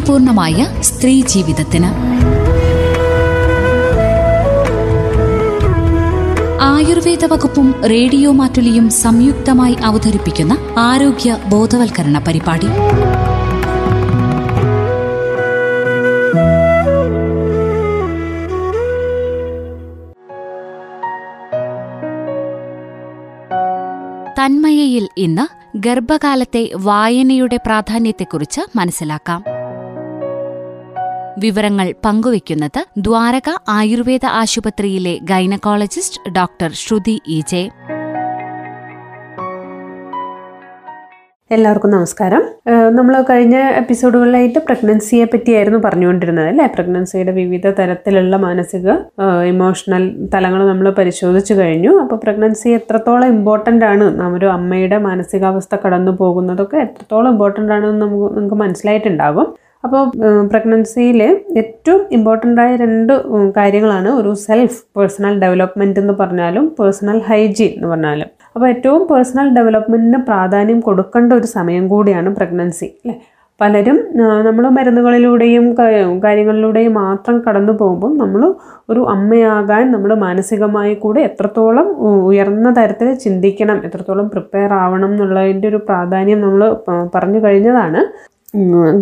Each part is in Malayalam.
ആരോഗ്യപൂർണമായ സ്ത്രീ ജീവിതത്തിന്. ആയുർവേദ വകുപ്പും റേഡിയോ മാറ്റുലിയും സംയുക്തമായി അവതരിപ്പിക്കുന്ന ആരോഗ്യ ബോധവൽക്കരണ പരിപാടി. തന്മയയിൽ ഇന്ന് ഗർഭകാലത്തെ വായനയുടെ പ്രാധാന്യത്തെക്കുറിച്ച് മനസ്സിലാക്കാം. വിവരങ്ങൾ പങ്കുവയ്ക്കുന്നത് ദ്വാരക ആയുർവേദ ആശുപത്രിയിലെ ഗൈനക്കോളജിസ്റ്റ് ഡോക്ടർ ശ്രുതി ഈജെ എല്ലാവർക്കും നമസ്കാരം. നമ്മൾ കഴിഞ്ഞ എപ്പിസോഡുകളിലായിട്ട് പ്രഗ്നൻസിയെ പറ്റിയായിരുന്നു പറഞ്ഞുകൊണ്ടിരുന്നത് അല്ലേ? പ്രഗ്നൻസിയുടെ വിവിധ തരത്തിലുള്ള മാനസിക ഇമോഷണൽ തലങ്ങൾ നമ്മൾ പരിശോധിച്ചു കഴിഞ്ഞു. അപ്പോൾ പ്രഗ്നൻസി എത്രത്തോളം ഇമ്പോർട്ടന്റ് ആണ്? നാം ഒരു അമ്മയുടെ മാനസികാവസ്ഥ കടന്നു പോകുന്നതൊക്കെ എത്രത്തോളം ഇമ്പോർട്ടന്റ് ആണെന്ന് നമുക്ക് നിങ്ങൾക്ക് മനസ്സിലായിട്ടുണ്ടാകും. അപ്പോൾ പ്രഗ്നൻസിയിൽ ഏറ്റവും ഇമ്പോർട്ടന്റ് ആയ രണ്ട് കാര്യങ്ങളാണ് ഒരു സെൽഫ് പേഴ്സണൽ ഡെവലപ്മെന്റ് എന്ന് പറഞ്ഞാലും പേഴ്സണൽ ഹൈജീൻ എന്ന് പറഞ്ഞാലും. അപ്പോൾ ഏറ്റവും പേഴ്സണൽ ഡെവലപ്മെന്റിന് പ്രാധാന്യം കൊടുക്കേണ്ട ഒരു സമയം കൂടിയാണ് പ്രഗ്നൻസി അല്ലേ? പലരും നമ്മൾ മരുന്നുകളിലൂടെയും കാര്യങ്ങളിലൂടെയും മാത്രം കടന്നു പോകുമ്പോൾ നമ്മൾ ഒരു അമ്മയാകാൻ നമ്മൾ മാനസികമായി കൂടെ എത്രത്തോളം ഉയർന്ന തരത്തിൽ ചിന്തിക്കണം എത്രത്തോളം പ്രിപ്പയർ ആവണം എന്നുള്ളതിന്റെ ഒരു പ്രാധാന്യം നമ്മൾ പറഞ്ഞു കഴിഞ്ഞതാണ്.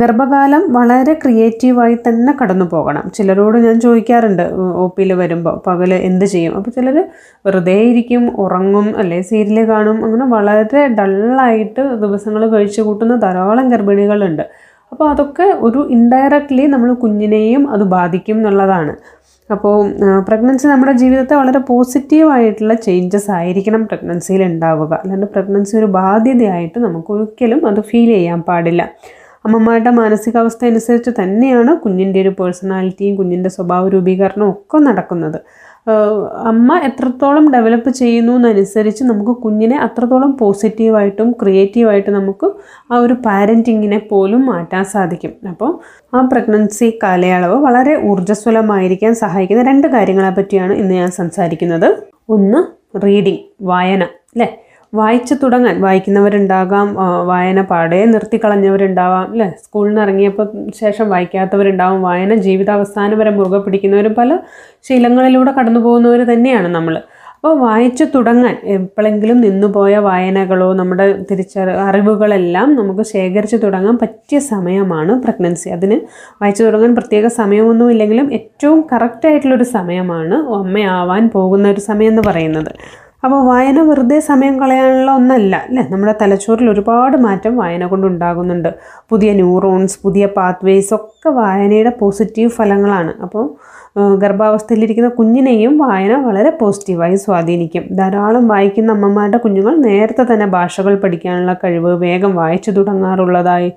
ഗർഭകാലം വളരെ ക്രിയേറ്റീവായി തന്നെ കടന്നു പോകണം. ചിലരോട് ഞാൻ ചോദിക്കാറുണ്ട് ഒ പിയിൽ വരുമ്പോൾ പകൽ എന്ത് ചെയ്യും? അപ്പോൾ ചിലർ വെറുതെ ഇരിക്കും ഉറങ്ങും അല്ലെ സീരിയൽ കാണും അങ്ങനെ വളരെ ഡള്ളായിട്ട് ദിവസങ്ങൾ കഴിച്ചു കൂട്ടുന്ന ധാരാളം ഗർഭിണികളുണ്ട്. അപ്പോൾ അതൊക്കെ ഒരു ഇൻഡയറക്റ്റ്ലി നമ്മൾ കുഞ്ഞിനെയും അത് ബാധിക്കും എന്നുള്ളതാണ്. അപ്പോൾ പ്രഗ്നൻസി നമ്മുടെ ജീവിതത്തെ വളരെ പോസിറ്റീവായിട്ടുള്ള ചേഞ്ചസ് ആയിരിക്കണം പ്രഗ്നൻസിയിൽ ഉണ്ടാവുക. അല്ലാണ്ട് പ്രഗ്നൻസി ഒരു ബാധ്യതയായിട്ട് നമുക്ക് ഒരിക്കലും അത് ഫീൽ ചെയ്യാൻ പാടില്ല. അമ്മമാരുടെ മാനസികാവസ്ഥ അനുസരിച്ച് തന്നെയാണ് കുഞ്ഞിന്റെ ഒരു പേഴ്സണാലിറ്റിയും കുഞ്ഞിന്റെ സ്വഭാവ രൂപീകരണവും ഒക്കെ നടക്കുന്നത്. അമ്മ എത്രത്തോളം ഡെവലപ്പ് ചെയ്യുന്നു എന്നനുസരിച്ച് നമുക്ക് കുഞ്ഞിനെ അത്രത്തോളം പോസിറ്റീവായിട്ടും ക്രിയേറ്റീവായിട്ടും നമുക്ക് ആ ഒരു പാരന്റിങ്ങിനെ പോലും മാറ്റാൻ സാധിക്കും. അപ്പോൾ ആ പ്രഗ്നൻസി കാലയളവ് വളരെ ഊർജസ്വലമായിരിക്കാൻ സഹായിക്കുന്ന രണ്ട് കാര്യങ്ങളെ പറ്റിയാണ് ഇന്ന് ഞാൻ സംസാരിക്കുന്നത്. ഒന്ന് റീഡിങ് വായന അല്ലേ? വായിച്ചു തുടങ്ങാൻ വായിക്കുന്നവരുണ്ടാകാം വായന പാടെ നിർത്തിക്കളഞ്ഞവരുണ്ടാവാം അല്ലേ? സ്കൂളിൽ നിന്ന് ഇറങ്ങിയപ്പോൾ ശേഷം വായിക്കാത്തവരുണ്ടാവും വായന ജീവിതാവസാനം വരെ മുറുകെ പിടിക്കുന്നവരും പല ശീലങ്ങളിലൂടെ കടന്നു പോകുന്നവർ തന്നെയാണ് നമ്മൾ. അപ്പോൾ വായിച്ചു തുടങ്ങാൻ എപ്പോഴെങ്കിലും നിന്നുപോയ വായനകളോ നമ്മുടെ തിരിച്ചറി അറിവുകളെല്ലാം നമുക്ക് ശേഖരിച്ചു തുടങ്ങാൻ പറ്റിയ സമയമാണ് പ്രഗ്നൻസി. അതിന് വായിച്ചു തുടങ്ങാൻ പ്രത്യേക സമയമൊന്നും ഇല്ലെങ്കിലും ഏറ്റവും കറക്റ്റായിട്ടുള്ളൊരു സമയമാണ് അമ്മയാവാൻ പോകുന്ന ഒരു സമയം എന്ന് പറയുന്നത്. അപ്പോൾ വായന വെറുതെ സമയം കളയാനുള്ള ഒന്നല്ല അല്ലേ? നമ്മുടെ തലച്ചോറിൽ ഒരുപാട് മാറ്റം വായന കൊണ്ടുണ്ടാകുന്നുണ്ട് പുതിയ ന്യൂറോൺസ് പുതിയ പാത്വേസ് ഒക്കെ വായനയുടെ പോസിറ്റീവ് ഫലങ്ങളാണ്. അപ്പോൾ ഗർഭാവസ്ഥയിലിരിക്കുന്ന കുഞ്ഞിനെയും വായന വളരെ പോസിറ്റീവായി സ്വാധീനിക്കും. ധാരാളം വായിക്കുന്ന അമ്മമാരുടെ കുഞ്ഞുങ്ങൾ നേരത്തെ തന്നെ ഭാഷകൾ പഠിക്കാനുള്ള കഴിവ് വേഗം വായിച്ചു തുടങ്ങാറുള്ളതായി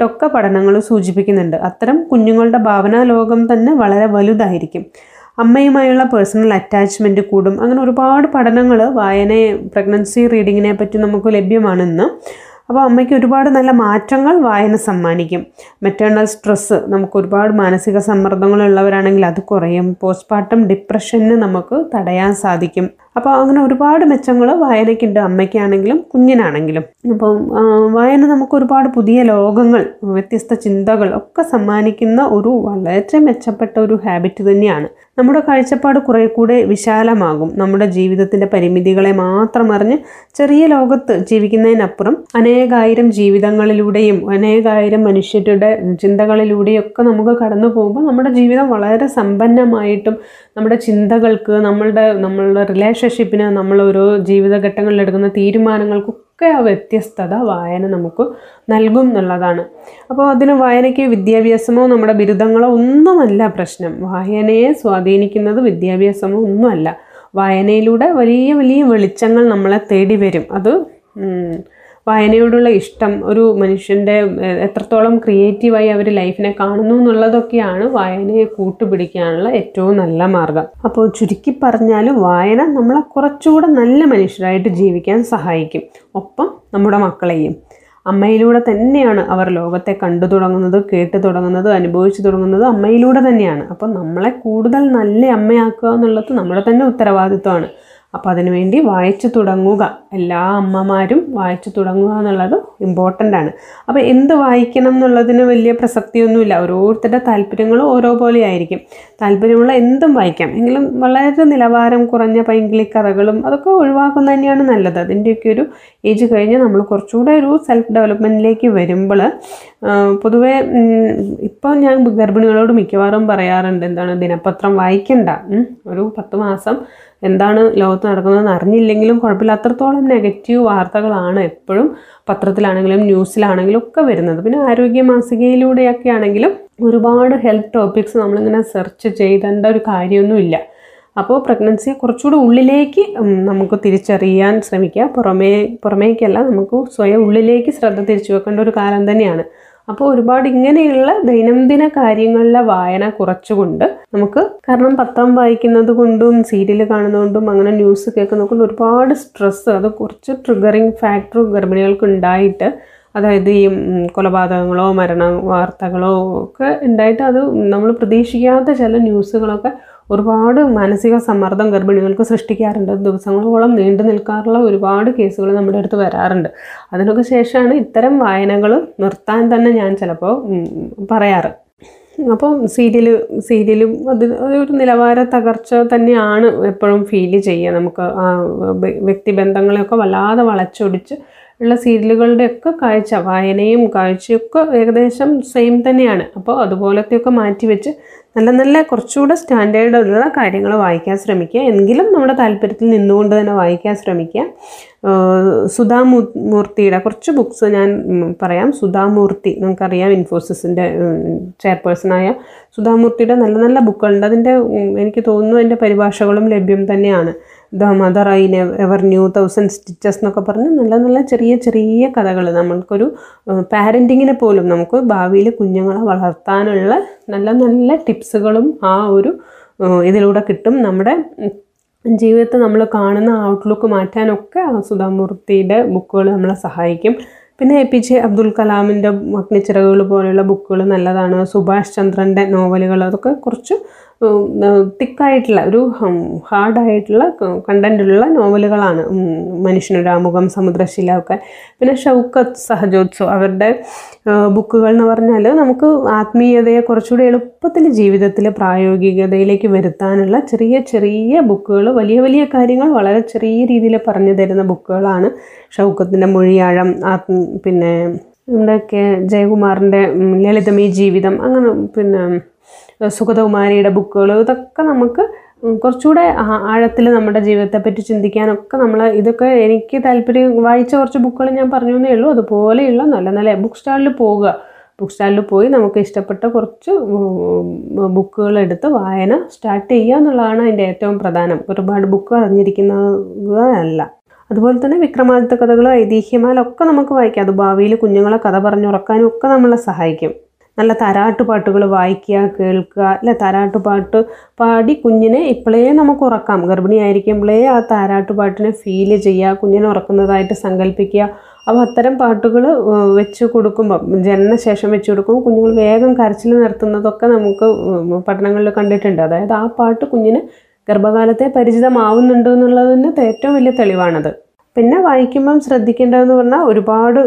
ട്ടൊക്കെ പഠനങ്ങൾ സൂചിപ്പിക്കുന്നുണ്ട്. അത്തരം കുഞ്ഞുങ്ങളുടെ ഭാവനാ ലോകം തന്നെ വളരെ വലുതായിരിക്കും. അമ്മയുമായുള്ള പേഴ്സണൽ അറ്റാച്ച്മെന്റ് കൂടും. അങ്ങനെ ഒരുപാട് പഠനങ്ങൾ വായനയെ പ്രഗ്നൻസി റീഡിങ്ങിനെ പറ്റി നമുക്ക് ലഭ്യമാണെന്ന്. അപ്പോൾ അമ്മയ്ക്ക് ഒരുപാട് നല്ല മാറ്റങ്ങൾ വായന സമ്മാനിക്കും. മെറ്റേണൽ സ്ട്രെസ്സ് നമുക്ക് ഒരുപാട് മാനസിക സമ്മർദ്ദങ്ങളുള്ളവരാണെങ്കിൽ അത് കുറയും. പോസ്റ്റ്മോർട്ടം ഡിപ്രഷന് നമുക്ക് തടയാൻ സാധിക്കും. അപ്പോൾ അങ്ങനെ ഒരുപാട് മെച്ചങ്ങൾ വായനയ്ക്കുണ്ട് അമ്മയ്ക്കാണെങ്കിലും കുഞ്ഞിനാണെങ്കിലും. അപ്പം വായന നമുക്ക് ഒരുപാട് പുതിയ ലോകങ്ങൾ വ്യത്യസ്ത ചിന്തകൾ ഒക്കെ സമ്മാനിക്കുന്ന ഒരു വളരെ മെച്ചപ്പെട്ട ഒരു ഹാബിറ്റ് തന്നെയാണ്. നമ്മുടെ കാഴ്ചപ്പാട് കുറേ കൂടെ വിശാലമാകും. നമ്മുടെ ജീവിതത്തിന്റെ പരിമിതികളെ മാത്രം അറിഞ്ഞ് ചെറിയ ലോകത്ത് ജീവിക്കുന്നതിനപ്പുറം അനേകായിരം ജീവിതങ്ങളിലൂടെയും അനേകായിരം മനുഷ്യരുടെ ചിന്തകളിലൂടെയും ഒക്കെ നമുക്ക് കടന്നു പോകുമ്പോൾ നമ്മുടെ ജീവിതം വളരെ സമ്പന്നമായിട്ടും നമ്മുടെ ചിന്തകൾക്ക് നമ്മളുടെ നമ്മളുടെ റിലേഷൻഷിപ്പിന് നമ്മൾ ഓരോ ജീവിതഘട്ടങ്ങളിൽ എടുക്കുന്ന തീരുമാനങ്ങൾക്കൊക്കെ ആ വ്യത്യസ്തത വായന നമുക്ക് നൽകും എന്നുള്ളതാണ്. അപ്പോൾ അതിന് വായനയ്ക്ക് വിദ്യാഭ്യാസമോ നമ്മുടെ ബിരുദങ്ങളോ ഒന്നുമല്ല പ്രശ്നം. വായനയെ സ്വാധീനിക്കുന്നത് വിദ്യാഭ്യാസമോ ഒന്നുമല്ല. വായനയിലൂടെ വലിയ വലിയ വെളിച്ചങ്ങൾ നമ്മളെ തേടി വരും. അത് വായനയോടുള്ള ഇഷ്ടം ഒരു മനുഷ്യന്റെ എത്രത്തോളം ക്രിയേറ്റീവായി അവർ ലൈഫിനെ കാണുന്നു എന്നുള്ളതൊക്കെയാണ് വായനയെ കൂട്ടുപിടിക്കാനുള്ള ഏറ്റവും നല്ല മാർഗം. അപ്പോൾ ചുരുക്കി പറഞ്ഞാൽ വായന നമ്മളെ കുറച്ചുകൂടെ നല്ല മനുഷ്യരായിട്ട് ജീവിക്കാൻ സഹായിക്കും. ഒപ്പം നമ്മുടെ മക്കളെയും. അമ്മയിലൂടെ തന്നെയാണ് അവർ ലോകത്തെ കണ്ടു തുടങ്ങുന്നത് കേട്ട് തുടങ്ങുന്നത് അനുഭവിച്ചു തുടങ്ങുന്നത് അമ്മയിലൂടെ തന്നെയാണ്. അപ്പം നമ്മളെ കൂടുതൽ നല്ല അമ്മയാക്കുക എന്നുള്ളത് നമ്മുടെ തന്നെ ഉത്തരവാദിത്വമാണ്. അപ്പോൾ അതിനുവേണ്ടി വായിച്ചു തുടങ്ങുക. എല്ലാ അമ്മമാരും വായിച്ചു തുടങ്ങുക എന്നുള്ളത് ഇമ്പോർട്ടന്റ് ആണ്. അപ്പോൾ എന്ത് വായിക്കണം എന്നുള്ളതിന് വലിയ പ്രസക്തിയൊന്നുമില്ല. ഓരോരുത്തരുടെ താല്പര്യങ്ങളും ഓരോ പോലെ ആയിരിക്കും. താല്പര്യമുള്ള എന്തും വായിക്കാം. എങ്കിലും വളരെ നിലവാരം കുറഞ്ഞ പൈങ്കിളി കഥകളും അതൊക്കെ ഒഴിവാക്കുന്നത് തന്നെയാണ് നല്ലത്. അതിന്റെയൊക്കെ ഒരു ഏജ് കഴിഞ്ഞ് നമ്മൾ കുറച്ചുകൂടെ ഒരു സെൽഫ് ഡെവലപ്മെന്റിലേക്ക് വരുമ്പോൾ പൊതുവേ ഇപ്പോൾ ഞാൻ ഗർഭിണികളോട് മിക്കവാറും പറയാറുണ്ട് എന്താണ് ദിനപത്രം വായിക്കണ്ട ഒരു പത്ത് മാസം എന്താണ് ലോകത്ത് നടക്കുന്നതെന്ന് അറിഞ്ഞില്ലെങ്കിലും കുഴപ്പമില്ല. അത്രത്തോളം നെഗറ്റീവ് വാർത്തകളാണ് എപ്പോഴും പത്രത്തിലാണെങ്കിലും ന്യൂസിലാണെങ്കിലും ഒക്കെ വരുന്നത്. പിന്നെ ആരോഗ്യ മാസികയിലൂടെയൊക്കെ ആണെങ്കിലും ഒരുപാട് ഹെൽത്ത് ടോപ്പിക്സ് നമ്മളിങ്ങനെ സെർച്ച് ചെയ്തേണ്ട ഒരു കാര്യമൊന്നുമില്ല. അപ്പോൾ പ്രഗ്നൻസിയെ കുറച്ചുകൂടി ഉള്ളിലേക്ക് നമുക്ക് തിരിച്ചറിയാൻ ശ്രമിക്കുക. പുറമേ പുറമേക്കല്ല നമുക്ക് സ്വയം ഉള്ളിലേക്ക് ശ്രദ്ധ തിരിച്ചു വെക്കേണ്ട ഒരു കാലം തന്നെയാണ്. അപ്പോൾ ഒരുപാട് ഇങ്ങനെയുള്ള ദൈനംദിന കാര്യങ്ങളിലെ വായന കുറച്ചുകൊണ്ട് നമുക്ക് കാരണം പത്രം വായിക്കുന്നത് കൊണ്ടും സീരിയൽ കാണുന്നതുകൊണ്ടും അങ്ങനെ ന്യൂസ് കേൾക്കുന്നത് കൊണ്ടും ഒരുപാട് സ്ട്രെസ്സ് അത് കുറച്ച് ട്രിഗറിങ് ഫാക്ടർ ഗർഭിണികൾക്ക് ഉണ്ടായിട്ട് അതായത് ഈ കൊലപാതകങ്ങളോ മരണ വാർത്തകളോ ഒക്കെ ഉണ്ടായിട്ട് അത് നമ്മൾ പ്രതീക്ഷിക്കാത്ത ചില ന്യൂസുകളൊക്കെ ഒരുപാട് മാനസിക സമ്മർദ്ദം ഗർഭിണികൾക്ക് സൃഷ്ടിക്കാറുണ്ട്. ദിവസങ്ങളോളം നീണ്ടു നിൽക്കാറുള്ള ഒരുപാട് കേസുകൾ നമ്മുടെ അടുത്ത് വരാറുണ്ട്. അതിനൊക്കെ ശേഷമാണ് ഇത്തരം വായനകൾ നിർത്താൻ തന്നെ ഞാൻ ചിലപ്പോൾ പറയാറ്. അപ്പോൾ സീരിയൽ സീരിയലും അത് ഒരു നിലവാര തകർച്ച തന്നെയാണ് എപ്പോഴും ഫീൽ ചെയ്യുക. നമുക്ക് വ്യക്തിബന്ധങ്ങളെയൊക്കെ വല്ലാതെ വളച്ചൊടിച്ച് ഉള്ള സീരിയലുകളുടെയൊക്കെ കാഴ്ച വായനയും കാഴ്ചയൊക്കെ ഏകദേശം സെയിം തന്നെയാണ്. അപ്പോൾ അതുപോലത്തെയൊക്കെ മാറ്റി വെച്ച് നല്ല നല്ല കുറച്ചുകൂടെ സ്റ്റാൻഡേർഡ് ഉള്ള കാര്യങ്ങൾ വായിക്കാൻ ശ്രമിക്കുക. എങ്കിലും നമ്മുടെ താല്പര്യത്തിൽ നിന്നുകൊണ്ട് തന്നെ വായിക്കാൻ ശ്രമിക്കുക. സുധാ മൂർത്തിയുടെ കുറച്ച് ബുക്സ് ഞാൻ പറയാം. സുധാമൂർത്തി നമുക്കറിയാം ഇൻഫോസിസിന്റെ ചെയർപേഴ്സണായ സുധാമൂർത്തിയുടെ നല്ല നല്ല ബുക്കുകളുണ്ട് അതിന്റെ എനിക്ക് തോന്നുന്നു അതിന്റെ പരിഭാഷകളും ലഭ്യം തന്നെയാണ്. The mother I ever knew thousand stitches എന്നൊക്കെ പറഞ്ഞ് നല്ല നല്ല ചെറിയ ചെറിയ കഥകൾ നമ്മൾക്കൊരു പാരന്റിങ്ങിനെ പോലും നമുക്ക് ഭാവിയിൽ കുഞ്ഞുങ്ങളെ വളർത്താനുള്ള നല്ല നല്ല ടിപ്സുകളും ആ ഒരു ഇതിലൂടെ കിട്ടും. നമ്മുടെ ജീവിതത്തെ നമ്മൾ കാണുന്ന ഔട്ട്ലുക്ക് മാറ്റാനൊക്കെ സുധാമൂർത്തിയുടെ ബുക്കുകൾ നമ്മളെ സഹായിക്കും. പിന്നെ എ പി ജെ അബ്ദുൽ കലാമിന്റെ അഗ്നിച്ചിറകുകൾ പോലെയുള്ള ബുക്കുകൾ നല്ലതാണ്. സുഭാഷ് ചന്ദ്രന്റെ നോവലുകൾ അതൊക്കെ കുറച്ച് തിക്കായിട്ടുള്ള ഒരു ഹാർഡായിട്ടുള്ള കണ്ടന്റുള്ള നോവലുകളാണ് മനുഷ്യനൊരാമുഖം സമുദ്രശില ഒക്കെ പിന്നെ ഷൗക്കത്ത് സഹജോത്സവ് അവരുടെ ബുക്കുകൾ എന്ന് പറഞ്ഞാൽ നമുക്ക് ആത്മീയതയെ കുറച്ചുകൂടി എളുപ്പത്തിൽ ജീവിതത്തിൽ പ്രായോഗികതയിലേക്ക് വരുത്താനുള്ള ചെറിയ ചെറിയ ബുക്കുകൾ വലിയ വലിയ കാര്യങ്ങൾ വളരെ ചെറിയ രീതിയിൽ പറഞ്ഞു തരുന്ന ബുക്കുകളാണ് ഷൗക്കത്തിന്റെ മൊഴിയാഴം ആത്മ പിന്നെ നമ്മുടെ കെ ജയകുമാറിന്റെ ലളിതമീ ജീവിതം അങ്ങനെ പിന്നെ സുഗതകുമാരിയുടെ ബുക്കുകൾ ഇതൊക്കെ നമുക്ക് കുറച്ചുകൂടെ ആഴത്തിൽ നമ്മുടെ ജീവിതത്തെ പറ്റി ചിന്തിക്കാനൊക്കെ നമ്മൾ ഇതൊക്കെ എനിക്ക് താല്പര്യം വായിച്ച കുറച്ച് ബുക്കുകൾ ഞാൻ പറഞ്ഞു എന്നേ ഉള്ളൂ. അതുപോലെയുള്ള നല്ല നല്ല ബുക്ക് സ്റ്റാളിൽ പോവുക. ബുക്ക് സ്റ്റാളിൽ പോയി നമുക്ക് ഇഷ്ടപ്പെട്ട കുറച്ച് ബുക്കുകൾ എടുത്ത് വായന സ്റ്റാർട്ട് ചെയ്യുക എന്നുള്ളതാണ് അതിന്റെ ഏറ്റവും പ്രധാനം. ഒരുപാട് ബുക്ക് അറിഞ്ഞിരിക്കുന്നതല്ല. അതുപോലെ തന്നെ വിക്രമാദിത്യ കഥകളും ഐതിഹ്യമാലൊക്കെ നമുക്ക് വായിക്കാം. അത് ഭാവിയിൽ കുഞ്ഞുങ്ങളെ കഥ പറഞ്ഞുറക്കാനും ഒക്കെ നമ്മളെ സഹായിക്കും. നല്ല താരാട്ടുപാട്ടുകൾ വായിക്കുക കേൾക്കുക അല്ലെ താരാട്ടുപാട്ട് പാടി കുഞ്ഞിനെ ഇപ്പോഴേ നമുക്ക് ഉറക്കാം. ഗർഭിണിയായിരിക്കുമ്പോഴേ ആ താരാട്ടുപാട്ടിനെ ഫീൽ ചെയ്യുക കുഞ്ഞിനെ ഉറക്കുന്നതായിട്ട് സങ്കല്പിക്കുക. അപ്പോൾ അത്തരം പാട്ടുകൾ വെച്ച് കൊടുക്കുമ്പോൾ ജനനശേഷം വെച്ച് കൊടുക്കുമ്പോൾ കുഞ്ഞുങ്ങൾ വേഗം കരച്ചിൽ നിർത്തുന്നതൊക്കെ നമുക്ക് പഠനങ്ങളിൽ കണ്ടിട്ടുണ്ട്. അതായത് ആ പാട്ട് കുഞ്ഞിന് ഗർഭകാലത്തെ പരിചിതമാവുന്നുണ്ട് എന്നുള്ളതിന് ഏറ്റവും വലിയ തെളിവാണത്. പിന്നെ വായിക്കുമ്പം ശ്രദ്ധിക്കേണ്ടതെന്ന് പറഞ്ഞാൽ ഒരുപാട്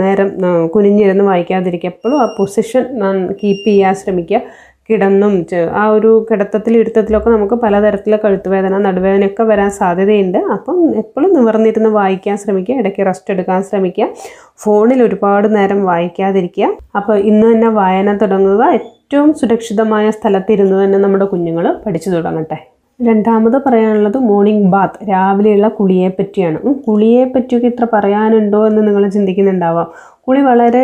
നേരം കുനിഞ്ഞിരുന്ന് വായിക്കാതിരിക്കുക. എപ്പോഴും ആ പൊസിഷൻ കീപ്പ് ചെയ്യാൻ ശ്രമിക്കുക. കിടന്നും ആ ഒരു കിടത്തത്തിൽ ഇരുത്തത്തിലൊക്കെ നമുക്ക് പലതരത്തിലെ കഴുത്തുവേദന നടുവേദനയൊക്കെ വരാൻ സാധ്യതയുണ്ട്. അപ്പം എപ്പോഴും നിവർന്നിരുന്ന് വായിക്കാൻ ശ്രമിക്കുക ഇടയ്ക്ക് റെസ്റ്റ് എടുക്കാൻ ശ്രമിക്കുക. ഫോണിൽ ഒരുപാട് നേരം വായിക്കാതിരിക്കുക. അപ്പോൾ ഇന്ന് തന്നെ വായന തുടങ്ങുക. ഏറ്റവും സുരക്ഷിതമായ സ്ഥലത്തിരുന്ന് തന്നെ നമ്മുടെ കുഞ്ഞുങ്ങൾ പഠിച്ചു തുടങ്ങട്ടെ. രണ്ടാമത് പറയാനുള്ളത് മോർണിംഗ് ബാത്ത് രാവിലെയുള്ള കുളിയെ പറ്റിയാണ് കുളിയെ പറ്റിയൊക്കെ ഇത്ര പറയാനുണ്ടോ എന്ന് നിങ്ങൾ ചിന്തിക്കുന്നുണ്ടാവാം. കുളി വളരെ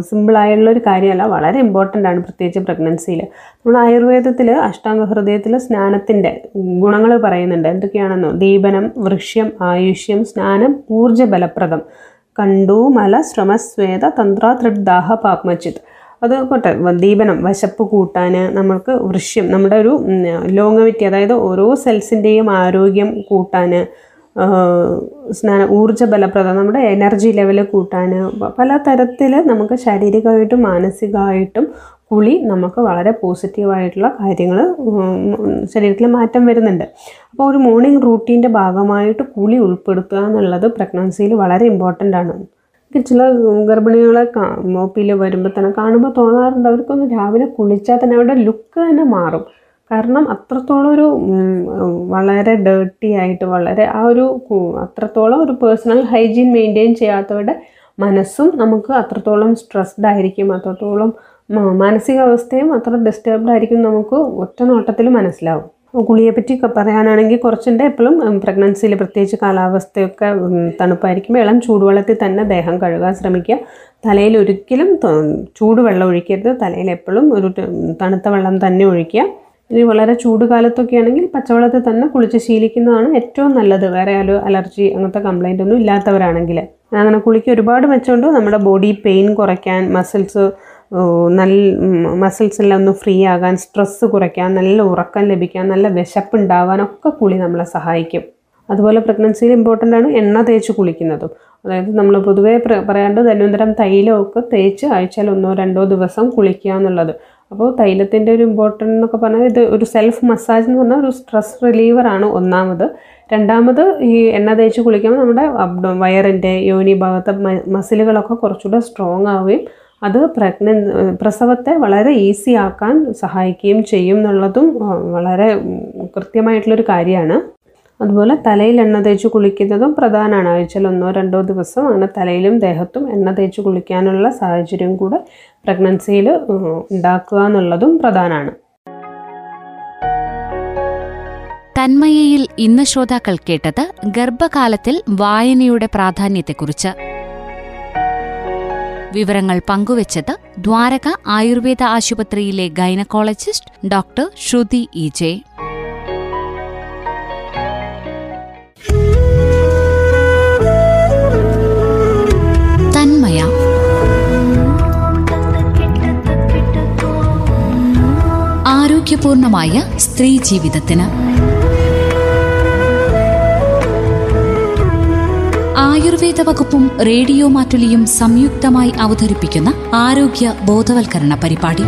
സിമ്പിളായുള്ള ഒരു കാര്യമല്ല വളരെ ഇമ്പോർട്ടന്റ് ആണ് പ്രത്യേകിച്ച് പ്രഗ്നൻസിയിൽ നമ്മൾ ആയുർവേദത്തിൽ അഷ്ടാംഗ ഹൃദയത്തിൽ സ്നാനത്തിന്റെ ഗുണങ്ങൾ പറയുന്നുണ്ട്. എന്തൊക്കെയാണെന്നോ? ദീപനം വൃക്ഷ്യം ആയുഷ്യം സ്നാനം ഊർജ ബലപ്രദം കണ്ടു മല ശ്രമസ്വേത തന്ത്ര തൃഡ്ദാഹ പാപ്മച്ചിത് അത് പോട്ടെ ദീപനം വശപ്പ് കൂട്ടാൻ നമ്മൾക്ക് വൃഷ്യം നമ്മുടെ ഒരു ലോങ്ങവിറ്റി അതായത് ഓരോ സെൽസിന്റെയും ആരോഗ്യം കൂട്ടാൻ സ്നാന ഊർജബലപ്രദം നമ്മുടെ എനർജി ലെവൽ കൂട്ടാൻ പല തരത്തിൽ നമുക്ക് ശാരീരികമായിട്ടും മാനസികമായിട്ടും കുളി നമുക്ക് വളരെ പോസിറ്റീവായിട്ടുള്ള കാര്യങ്ങൾ ശരീരത്തിൽ മാറ്റം വരുന്നുണ്ട്. അപ്പോൾ ഒരു മോർണിംഗ് റൂട്ടീന്റെ ഭാഗമായിട്ട് കുളി ഉൾപ്പെടുത്തുക എന്നുള്ളത് പ്രഗ്നൻസിയിൽ വളരെ ഇമ്പോർട്ടന്റ് ആണ്. ചില ഗർഭിണികളെ ഒ പിയിൽ വരുമ്പോൾ തന്നെ കാണുമ്പോൾ തോന്നാറുണ്ട് അവർക്കൊന്ന് രാവിലെ കുളിച്ചാൽ തന്നെ അവരുടെ ലുക്ക് തന്നെ മാറും. കാരണം അത്രത്തോളം ഒരു വളരെ ഡേർട്ടി ആയിട്ട് വളരെ ആ ഒരു അത്രത്തോളം ഒരു പേഴ്സണൽ ഹൈജീൻ മെയിന്റെയിൻ ചെയ്യാത്തവരുടെ മനസ്സും നമുക്ക് അത്രത്തോളം സ്ട്രെസ്ഡ് ആയിരിക്കും. അത്രത്തോളം മാനസികാവസ്ഥയും അത്ര ഡിസ്റ്റർബ്ഡ് ആയിരിക്കും നമുക്ക് ഒറ്റ നോട്ടത്തിൽ മനസ്സിലാവും. കുളിയെപ്പറ്റി പറ്റിയൊക്കെ പറയാനാണെങ്കിൽ കുറച്ചുണ്ട്. എപ്പോഴും പ്രഗ്നൻസിയിൽ പ്രത്യേകിച്ച് കാലാവസ്ഥയൊക്കെ തണുപ്പായിരിക്കും. ഇളം ചൂടുവെള്ളത്തിൽ തന്നെ ദേഹം കഴുകാൻ ശ്രമിക്കുക. തലയിൽ ഒരിക്കലും ചൂടുവെള്ളം ഒഴിക്കരുത്. തലയിൽ എപ്പോഴും ഒരു തണുത്ത വെള്ളം തന്നെ ഒഴിക്കുക. ഇനി വളരെ ചൂട് കാലത്തൊക്കെ ആണെങ്കിൽ പച്ചവെള്ളത്തിൽ തന്നെ കുളിച്ച് ശീലിക്കുന്നതാണ് ഏറ്റവും നല്ലത്. വേറെ ഒരു അലർജി അങ്ങനത്തെ കംപ്ലൈന്റ് ഒന്നും ഇല്ലാത്തവരാണെങ്കിൽ. അങ്ങനെ കുളിക്ക് ഒരുപാട് മെച്ചമുണ്ട്. നമ്മുടെ ബോഡി പെയിൻ കുറയ്ക്കാൻ മസിൽസ് നല്ല മസിൽസ് എല്ലാം ഒന്ന് ഫ്രീ ആകാൻ സ്ട്രെസ്സ് കുറയ്ക്കാൻ നല്ല ഉറക്കം ലഭിക്കാൻ നല്ല വിശപ്പ് ഉണ്ടാവാനൊക്കെ കുളി നമ്മളെ സഹായിക്കും. അതുപോലെ പ്രഗ്നൻസിയിൽ ഇമ്പോർട്ടന്റ് ആണ് എണ്ണ തേച്ച് കുളിക്കുന്നതും. അതായത് നമ്മൾ പൊതുവേ പറയാണ്ട് ധന്വന്തരം തൈലമൊക്കെ തേച്ച് ആഴ്ചയിൽ ഒന്നോ രണ്ടോ ദിവസം കുളിക്കുക എന്നുള്ളത്. അപ്പോൾ തൈലത്തിന്റെ ഒരു ഇമ്പോർട്ടന്റ് എന്നൊക്കെ പറഞ്ഞാൽ ഇത് ഒരു സെൽഫ് മസാജ് എന്ന് പറഞ്ഞാൽ ഒരു സ്ട്രെസ് റിലീവറാണ് ഒന്നാമത്. രണ്ടാമത് ഈ എണ്ണ തേച്ച് കുളിക്കുമ്പോൾ നമ്മുടെ അബ്ഡോ വയറിന്റെ യോനി ഭാഗത്തെ മസിലുകളൊക്കെ കുറച്ചുകൂടെ സ്ട്രോങ് ആവുകയും അത് പ്രഗ്നൻ പ്രസവത്തെ വളരെ ഈസി ആക്കാൻ സഹായിക്കുകയും ചെയ്യും എന്നുള്ളതും വളരെ കൃത്യമായിട്ടുള്ളൊരു കാര്യമാണ്. അതുപോലെ തലയിൽ എണ്ണ തേച്ച് കുളിക്കുന്നതും പ്രധാനമാണ്. ആഴ്ചയിൽ ഒന്നോ രണ്ടോ ദിവസം അങ്ങനെ തലയിലും ദേഹത്തും എണ്ണ തേച്ച് കുളിക്കാനുള്ള സാഹചര്യം കൂടെ പ്രഗ്നൻസിയിൽ ഉണ്ടാക്കുക എന്നുള്ളതും പ്രധാനമാണ്. തന്മയയിൽ ഇന്ന് ശ്രോതാക്കൾ കേട്ടത് ഗർഭകാലത്തിൽ വായനയുടെ പ്രാധാന്യത്തെക്കുറിച്ച്. വിവരങ്ങൾ പങ്കുവച്ചത് ദ്വാരക ആയുർവേദ ആശുപത്രിയിലെ gynaecologist doctor Shruthi E J. Thanmaya. ആരോഗ്യപൂർണമായ സ്ത്രീ ജീവിതത്തിന്. ആയുർവേദ വകുപ്പും റേഡിയോ മാറ്റുലിയും സംയുക്തമായി അവതരിപ്പിക്കുന്ന ആരോഗ്യ ബോധവൽക്കരണ പരിപാടി.